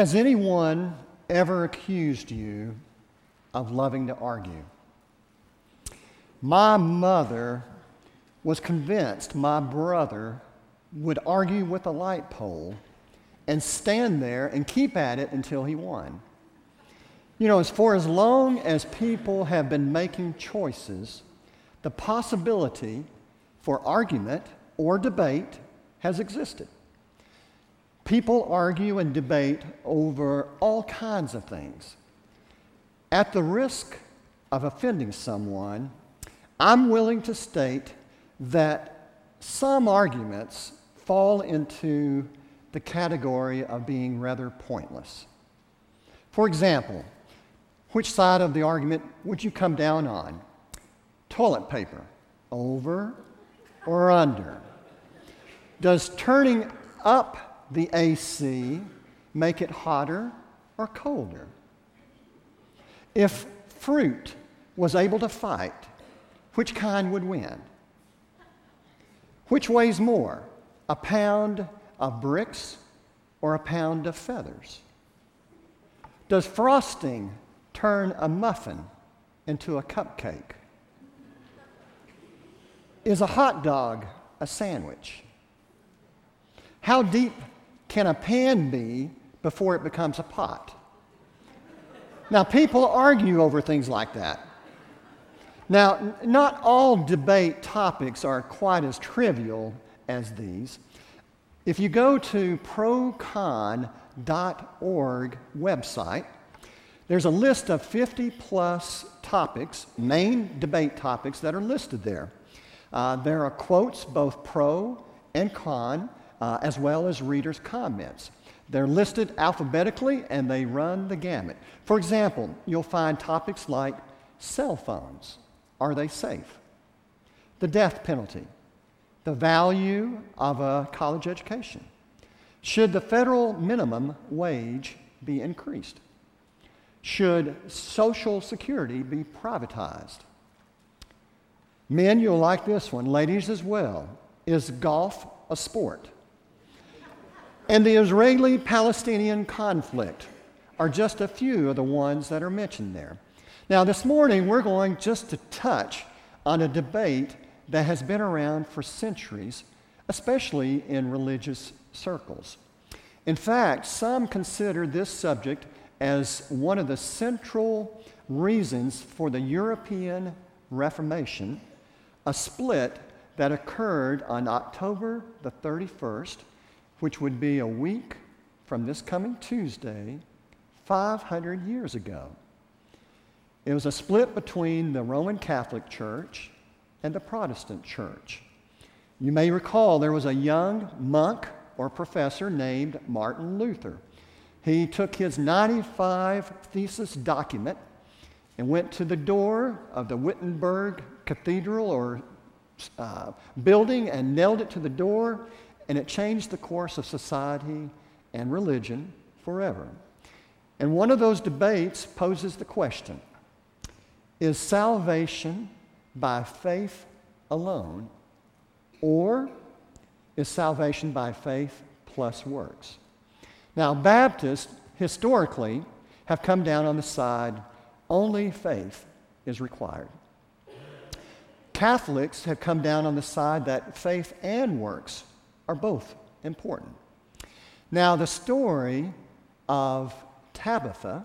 Has anyone ever accused you of loving to argue? My mother was convinced my brother would argue with a light pole and stand there and keep at it until he won. You know, as for as long as people have been making choices, the possibility for argument or debate has existed. People argue and debate over all kinds of things. At the risk of offending someone, I'm willing to state that some arguments fall into the category of being rather pointless. For example, which side of the argument would you come down on? Toilet paper, over or under? Does turning up the AC make it hotter or colder? If fruit was able to fight, which kind would win? Which weighs more, a pound of bricks or a pound of feathers? Does frosting turn a muffin into a cupcake? Is a hot dog a sandwich? How deep can a pan be before it becomes a pot? Now, people argue over things like that. Now, not all debate topics are quite as trivial as these. If you go to procon.org website, there's a list of 50 plus topics, main debate topics that are listed there. Uh, there are quotes, both pro and con, uh, as well as readers' comments. They're listed alphabetically and they run the gamut. For example, you'll find topics like cell phones are they safe? The death penalty, the value of a college education. Should the federal minimum wage be increased? Should Social Security be privatized? Men, you'll like this one. Ladies as well. Is golf a sport? And the Israeli Palestinian conflict are just a few of the ones that are mentioned there. Now, this morning, we're going just to touch on a debate that has been around for centuries, especially in religious circles. In fact, some consider this subject as one of the central reasons for the European Reformation, a split that occurred on October the 31st, which would be a week from this coming Tuesday, 500 years ago. It was a split between the Roman Catholic Church and the Protestant Church. You may recall there was a young monk or professor named Martin Luther. He took his 95 thesis document and went to the door of the Wittenberg Cathedral or uh, building and nailed it to the door, and it changed the course of society and religion forever. And one of those debates poses the question Is salvation by faith alone, or is salvation by faith plus works? Now, Baptists historically have come down on the side only faith is required. Catholics have come down on the side that faith and works are both important. Now, the story of Tabitha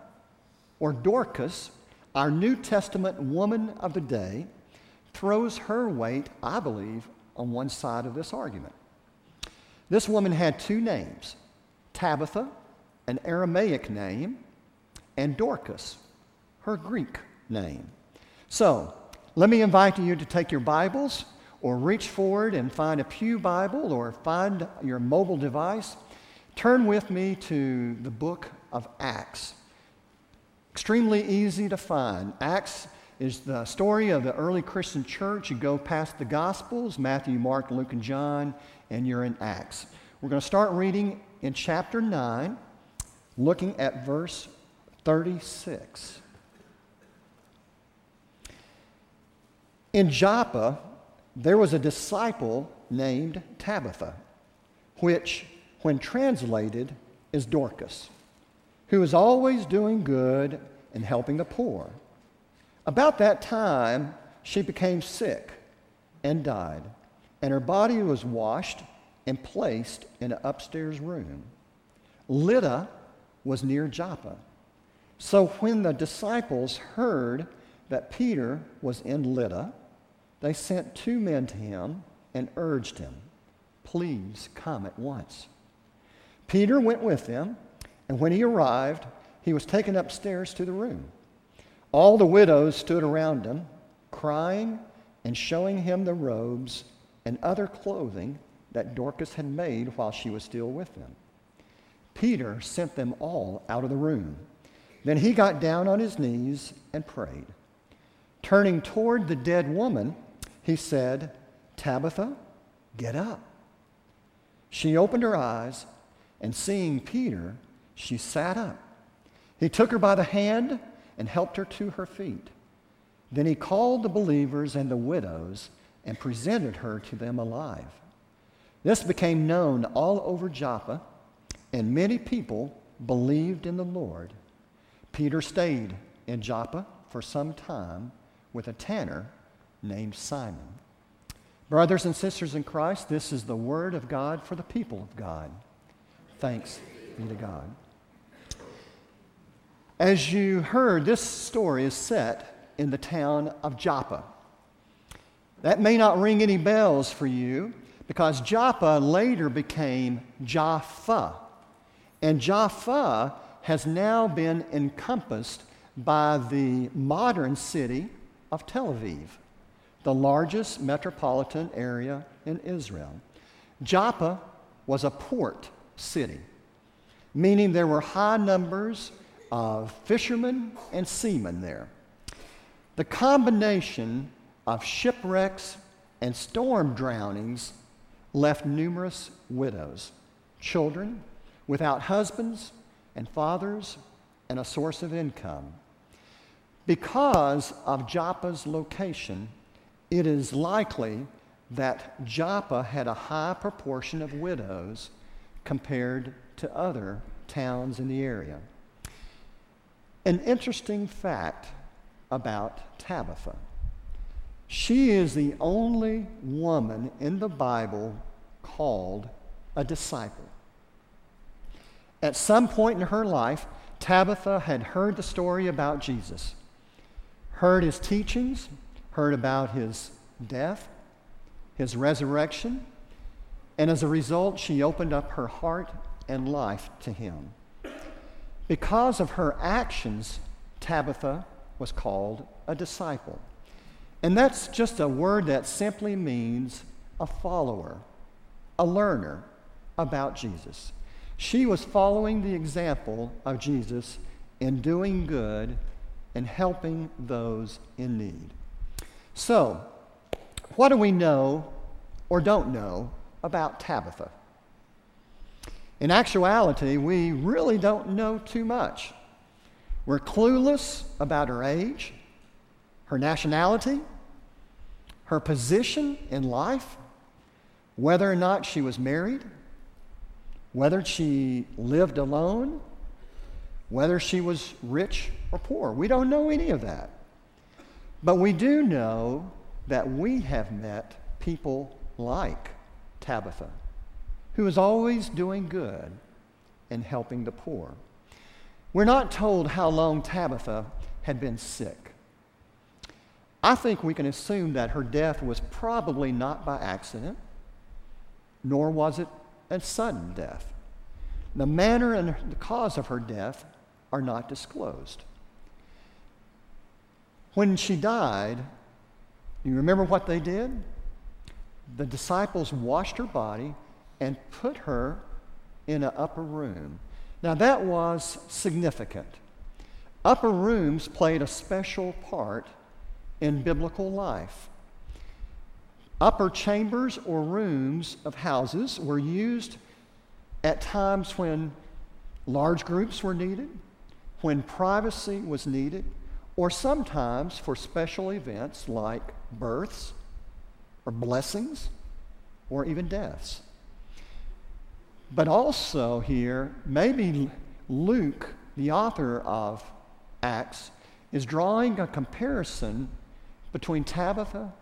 or Dorcas, our New Testament woman of the day, throws her weight, I believe, on one side of this argument. This woman had two names Tabitha, an Aramaic name, and Dorcas, her Greek name. So, let me invite you to take your Bibles or reach forward and find a Pew Bible or find your mobile device. Turn with me to the book of Acts. Extremely easy to find. Acts is the story of the early Christian church. You go past the Gospels Matthew, Mark, Luke, and John, and you're in Acts. We're going to start reading in chapter 9, looking at verse 36. In Joppa, there was a disciple named Tabitha, which, when translated, is Dorcas. who was always doing good and helping the poor. About that time, she became sick and died, and her body was washed and placed in an upstairs room. Lydda was near Joppa. So when the disciples heard that Peter was in Lydda, they sent two men to him and urged him, Please come at once. Peter went with them, and when he arrived, he was taken upstairs to the room. All the widows stood around him, crying and showing him the robes and other clothing that Dorcas had made while she was still with them. Peter sent them all out of the room. Then he got down on his knees and prayed. Turning toward the dead woman, he said, Tabitha, get up. She opened her eyes, and seeing Peter, she sat up. He took her by the hand and helped her to her feet. Then he called the believers and the widows and presented her to them alive. This became known all over Joppa, and many people believed in the Lord. Peter stayed in Joppa for some time with a tanner named Simon. Brothers and sisters in Christ, this is the word of God for the people of God. Thanks be to God. As you heard, this story is set in the town of Joppa. That may not ring any bells for you because Joppa later became Jaffa. And Jaffa has now been encompassed by the modern city of Tel Aviv, the largest metropolitan area in Israel. Joppa was a port city, meaning there were high numbers of fishermen and seamen there. The combination of shipwrecks and storm drownings left numerous widows, children without husbands and fathers, and a source of income. Because of Joppa's location, it is likely that Joppa had a high proportion of widows compared to other towns in the area. An interesting fact about Tabitha she is the only woman in the Bible called a disciple. At some point in her life, Tabitha had heard the story about Jesus, heard his teachings, heard about his death, his resurrection, and as a result, she opened up her heart and life to him. Because of her actions, Tabitha was called a disciple. And that's just a word that simply means a follower, a learner about Jesus. She was following the example of Jesus in doing good and helping those in need. So, what do we know or don't know about Tabitha? In actuality, we really don't know too much. We're clueless about her age, her nationality, her position in life, whether or not she was married, whether she lived alone, whether she was rich or poor. We don't know any of that. But we do know that we have met people like Tabitha who is always doing good and helping the poor. We're not told how long Tabitha had been sick. I think we can assume that her death was probably not by accident, nor was it a sudden death. The manner and the cause of her death are not disclosed. When she died, you remember what they did? The disciples washed her body and put her in an upper room. Now, that was significant. Upper rooms played a special part in biblical life. Upper chambers or rooms of houses were used at times when large groups were needed, when privacy was needed, or sometimes for special events like births or blessings or even deaths. But also, here, maybe Luke the author of Acts, is drawing a comparison between Tabitha,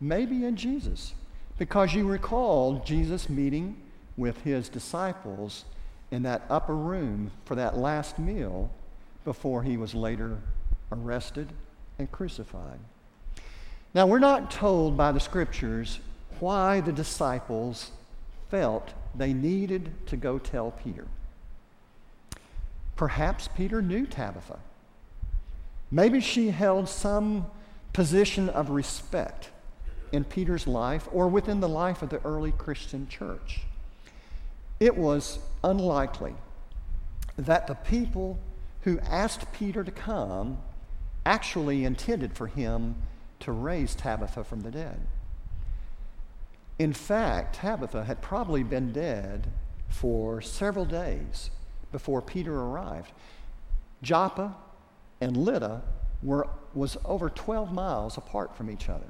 maybe, and Jesus. Because you recall Jesus meeting with his disciples in that upper room for that last meal before he was later arrested and crucified. Now, we're not told by the scriptures why the disciples felt they needed to go tell Peter. Perhaps Peter knew Tabitha. Maybe she held some position of respect in Peter's life or within the life of the early Christian church. It was unlikely that the people who asked Peter to come actually intended for him to raise Tabitha from the dead. In fact, Tabitha had probably been dead for several days before Peter arrived. Joppa and Lydda were, was over 12 miles apart from each other.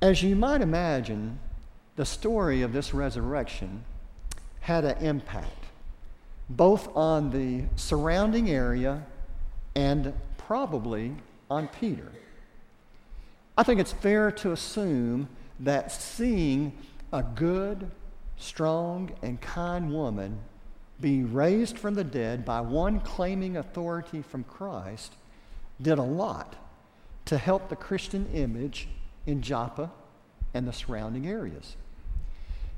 As you might imagine, the story of this resurrection had an impact both on the surrounding area and probably on Peter. I think it's fair to assume that seeing a good, strong, and kind woman be raised from the dead by one claiming authority from Christ did a lot to help the Christian image in Joppa and the surrounding areas.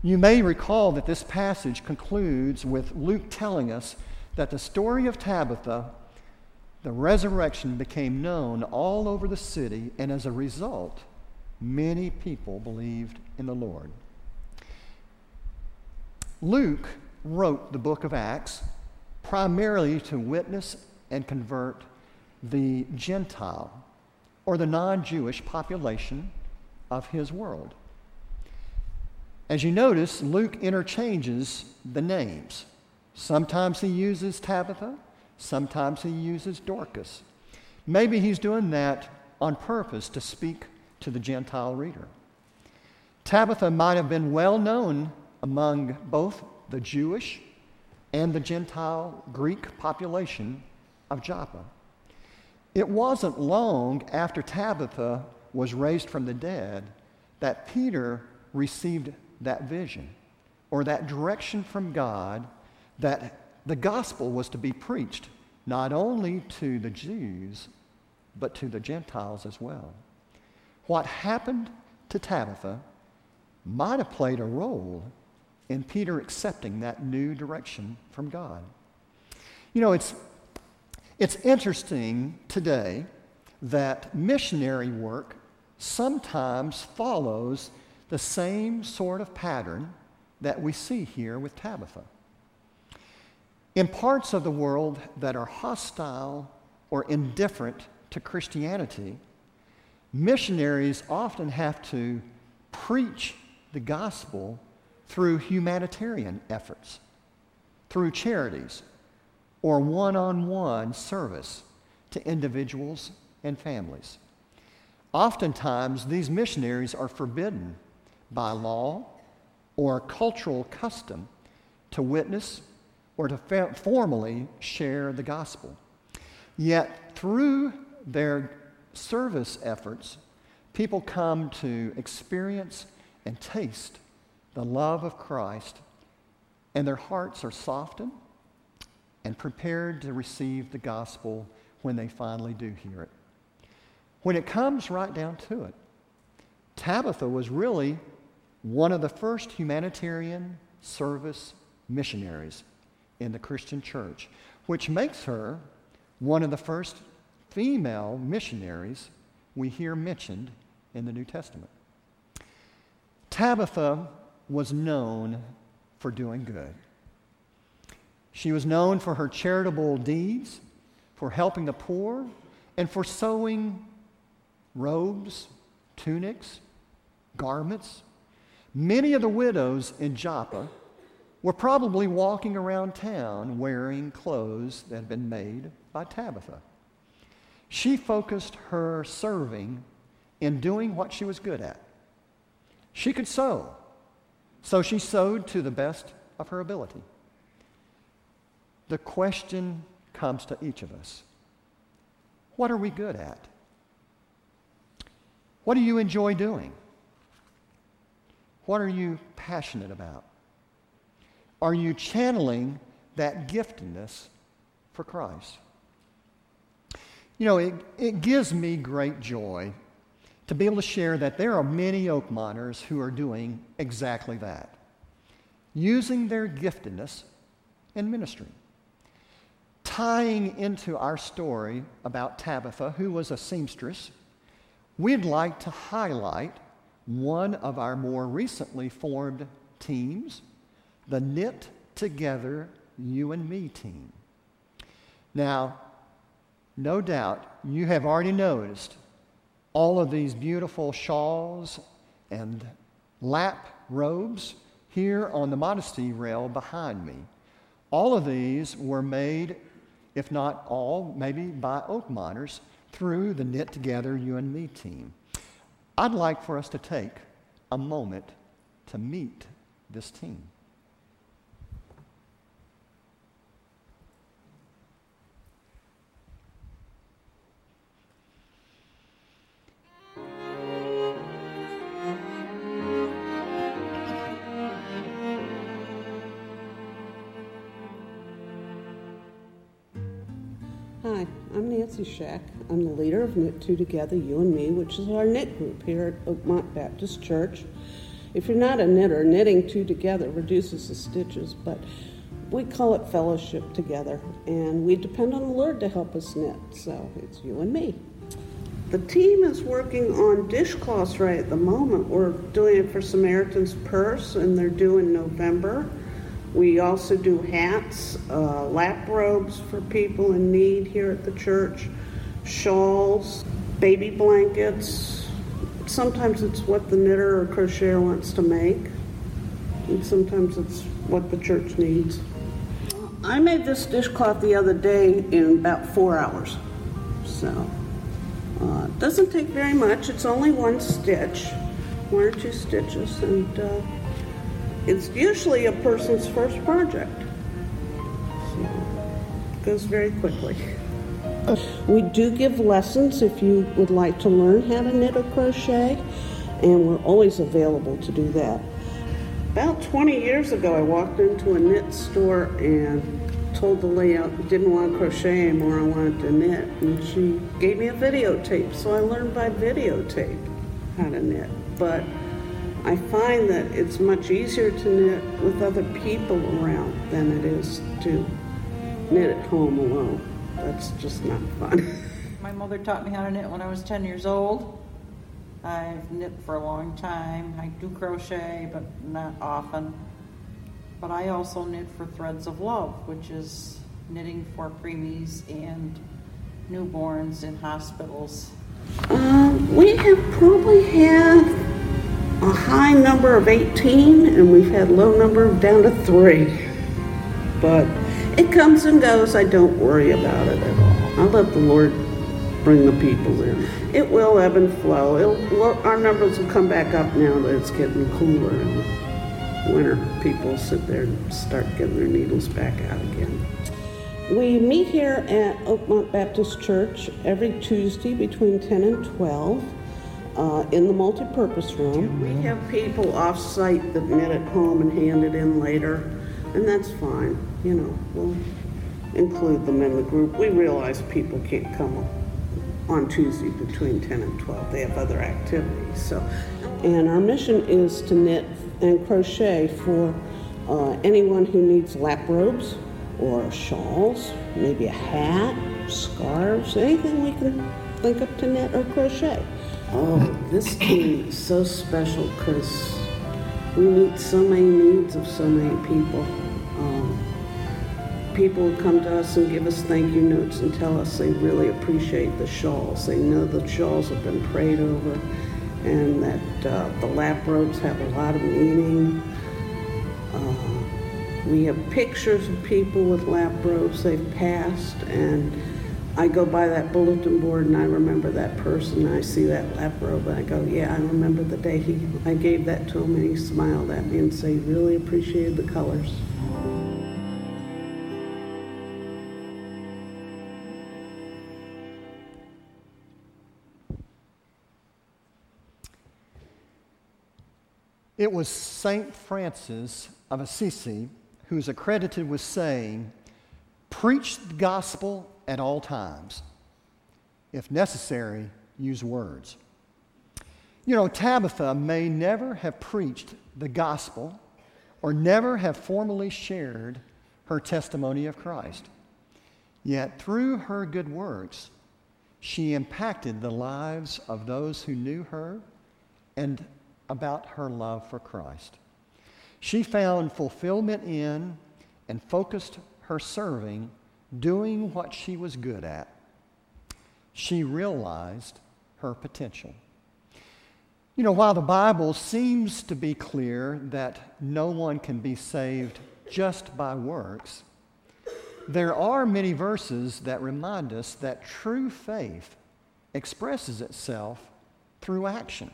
You may recall that this passage concludes with Luke telling us that the story of Tabitha, the resurrection, became known all over the city, and as a result, many people believed in the Lord. Luke wrote the book of Acts primarily to witness and convert the Gentile or the non Jewish population of his world. As you notice, Luke interchanges the names. Sometimes he uses Tabitha, sometimes he uses Dorcas. Maybe he's doing that on purpose to speak to the Gentile reader. Tabitha might have been well known among both the Jewish and the Gentile Greek population of Joppa. It wasn't long after Tabitha was raised from the dead that Peter received that vision or that direction from God that the gospel was to be preached not only to the Jews, but to the Gentiles as well. What happened to Tabitha might have played a role in Peter accepting that new direction from God. You know, it's, it's interesting today that missionary work sometimes follows the same sort of pattern that we see here with Tabitha. In parts of the world that are hostile or indifferent to Christianity, missionaries often have to preach the gospel through humanitarian efforts, through charities, or one on one service to individuals and families. Oftentimes, these missionaries are forbidden by law or cultural custom to witness or to fa- formally share the gospel. Yet, through their service efforts, people come to experience and taste the love of Christ, and their hearts are softened and prepared to receive the gospel when they finally do hear it. When it comes right down to it, Tabitha was really one of the first humanitarian service missionaries in the Christian church, which makes her one of the first female missionaries we hear mentioned in the New Testament. Tabitha was known for doing good. She was known for her charitable deeds, for helping the poor, and for sewing robes, tunics, garments Many of the widows in Joppa were probably walking around town wearing clothes that had been made by Tabitha. She focused her serving in doing what she was good at. She could sew, so she sewed to the best of her ability. the question comes to each of us What are we good at? What do you enjoy doing? What are you passionate about? Are you channeling that giftedness for Christ? You know, it, it gives me great joy to be able to share that there are many Oakmonters who are doing exactly that, using their giftedness in ministry. Tying into our story about Tabitha, who was a seamstress, we'd like to highlight one of our more recently formed teams, the Knit Together You and Me team. Now, no doubt you have already noticed all of these beautiful shawls and lap robes here on the modesty rail behind me. All of these were made, if not all, maybe by Oakmonters through the Knit Together You and Me team. I'd like for us to take a moment to meet this team. Hi, I'm Nancy Shack. I'm the leader of Knit Two Together, You and Me, which is our knit group here at Oakmont Baptist Church. If you're not a knitter, knitting two together reduces the stitches, but we call it fellowship together, and we depend on the Lord to help us knit, so it's you and me. The team is working on dishcloths right at the moment. We're doing it for Samaritan's Purse, and they're due in November. We also do hats, uh, lap robes for people in need here at the church, shawls, baby blankets. Sometimes it's what the knitter or crocheter wants to make, and sometimes it's what the church needs. I made this dishcloth the other day in about four hours. So, uh, it doesn't take very much. It's only one stitch, one or two stitches, and uh, it's usually a person's first project. So it goes very quickly. We do give lessons if you would like to learn how to knit or crochet, and we're always available to do that. About 20 years ago, I walked into a knit store and told the layout didn't want to crochet anymore, I wanted to knit. And she gave me a videotape, so I learned by videotape how to knit. But I find that it's much easier to knit with other people around than it is to knit at home alone. That's just not fun. My mother taught me how to knit when I was 10 years old. I've knit for a long time. I do crochet, but not often. But I also knit for Threads of Love, which is knitting for preemies and newborns in hospitals. Um, we have probably had a high number of 18 and we've had low number down to three. But it comes and goes. I don't worry about it at all. I let the Lord bring the people in. It will ebb and flow. It'll, our numbers will come back up now that it's getting cooler and winter. People sit there and start getting their needles back out again. We meet here at Oakmont Baptist Church every Tuesday between 10 and 12 uh, in the multi-purpose room. We have people off-site that knit at home and hand it in later, and that's fine. You know, we'll include them in the group. We realize people can't come on Tuesday between 10 and 12. They have other activities. So, and our mission is to knit and crochet for uh, anyone who needs lap robes or shawls, maybe a hat, scarves, anything we can think of to knit or crochet. Oh, this team is so special because we meet so many needs of so many people. Um, people come to us and give us thank you notes and tell us they really appreciate the shawls. They know the shawls have been prayed over and that uh, the lap robes have a lot of meaning. Uh, we have pictures of people with lap robes they've passed and I go by that bulletin board and I remember that person. I see that lap robe and I go, yeah, I remember the day he. I gave that to him and he smiled at me and said he really appreciated the colors. It was St. Francis of Assisi who's accredited with saying, Preach the gospel at all times. If necessary, use words. You know, Tabitha may never have preached the gospel or never have formally shared her testimony of Christ. Yet through her good works, she impacted the lives of those who knew her and about her love for Christ. She found fulfillment in and focused her serving doing what she was good at. She realized her potential. You know, while the Bible seems to be clear that no one can be saved just by works, there are many verses that remind us that true faith expresses itself through action.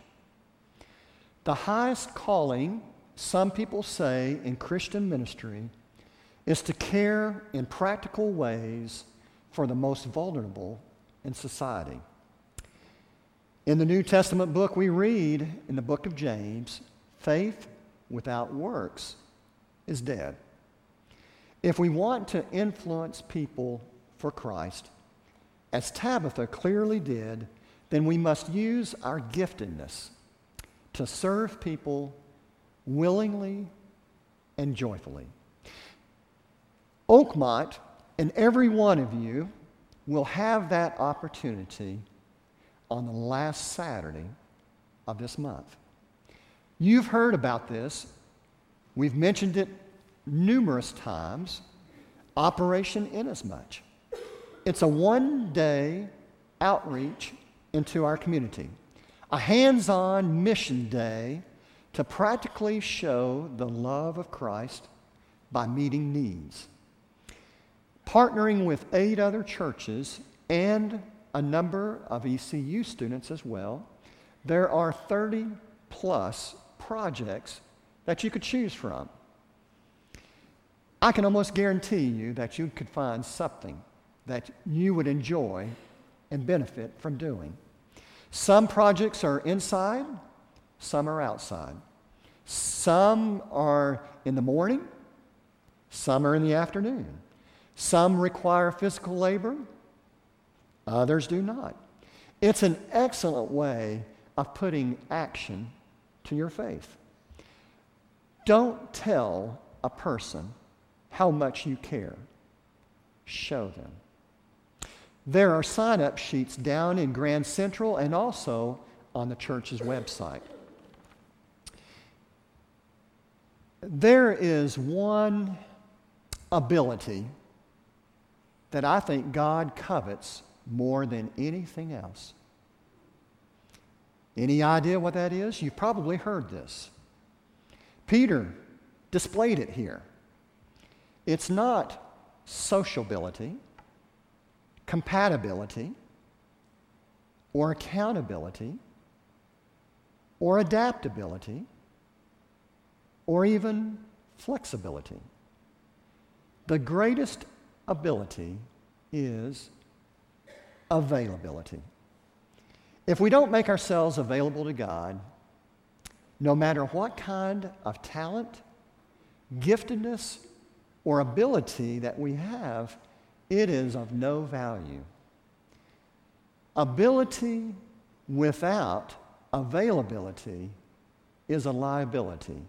The highest calling, some people say, in Christian ministry is to care in practical ways for the most vulnerable in society. In the New Testament book, we read in the book of James faith without works is dead. If we want to influence people for Christ, as Tabitha clearly did, then we must use our giftedness to serve people willingly and joyfully. Oakmont and every one of you will have that opportunity on the last Saturday of this month. You've heard about this. We've mentioned it numerous times. Operation Inasmuch. It's a one day outreach into our community, a hands on mission day to practically show the love of Christ by meeting needs partnering with eight other churches and a number of ECU students as well, there are 30 plus projects that you could choose from. I can almost guarantee you that you could find something that you would enjoy and benefit from doing. Some projects are inside, some are outside. Some are in the morning, some are in the afternoon. Some require physical labor, others do not. It's an excellent way of putting action to your faith. Don't tell a person how much you care, show them. There are sign up sheets down in Grand Central and also on the church's website. There is one ability that I think God covets more than anything else. Any idea what that is? You've probably heard this. Peter displayed it here. It's not sociability, compatibility, or accountability, or adaptability, or even flexibility. The greatest ability is availability. If we don't make ourselves available to God, no matter what kind of talent, giftedness, or ability that we have, it is of no value. Ability without availability is a liability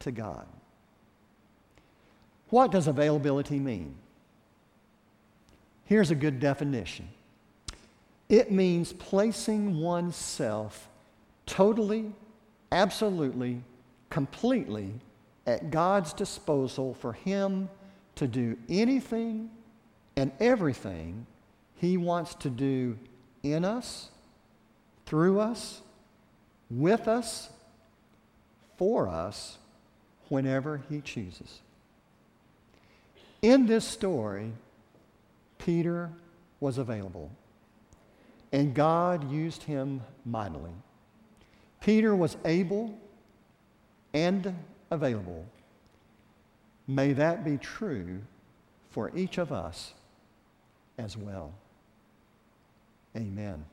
to God. What does availability mean? Here's a good definition it means placing oneself totally, absolutely, completely at God's disposal for Him to do anything and everything He wants to do in us, through us, with us, for us, whenever He chooses. In this story, Peter was available, and God used him mightily. Peter was able and available. May that be true for each of us as well. Amen.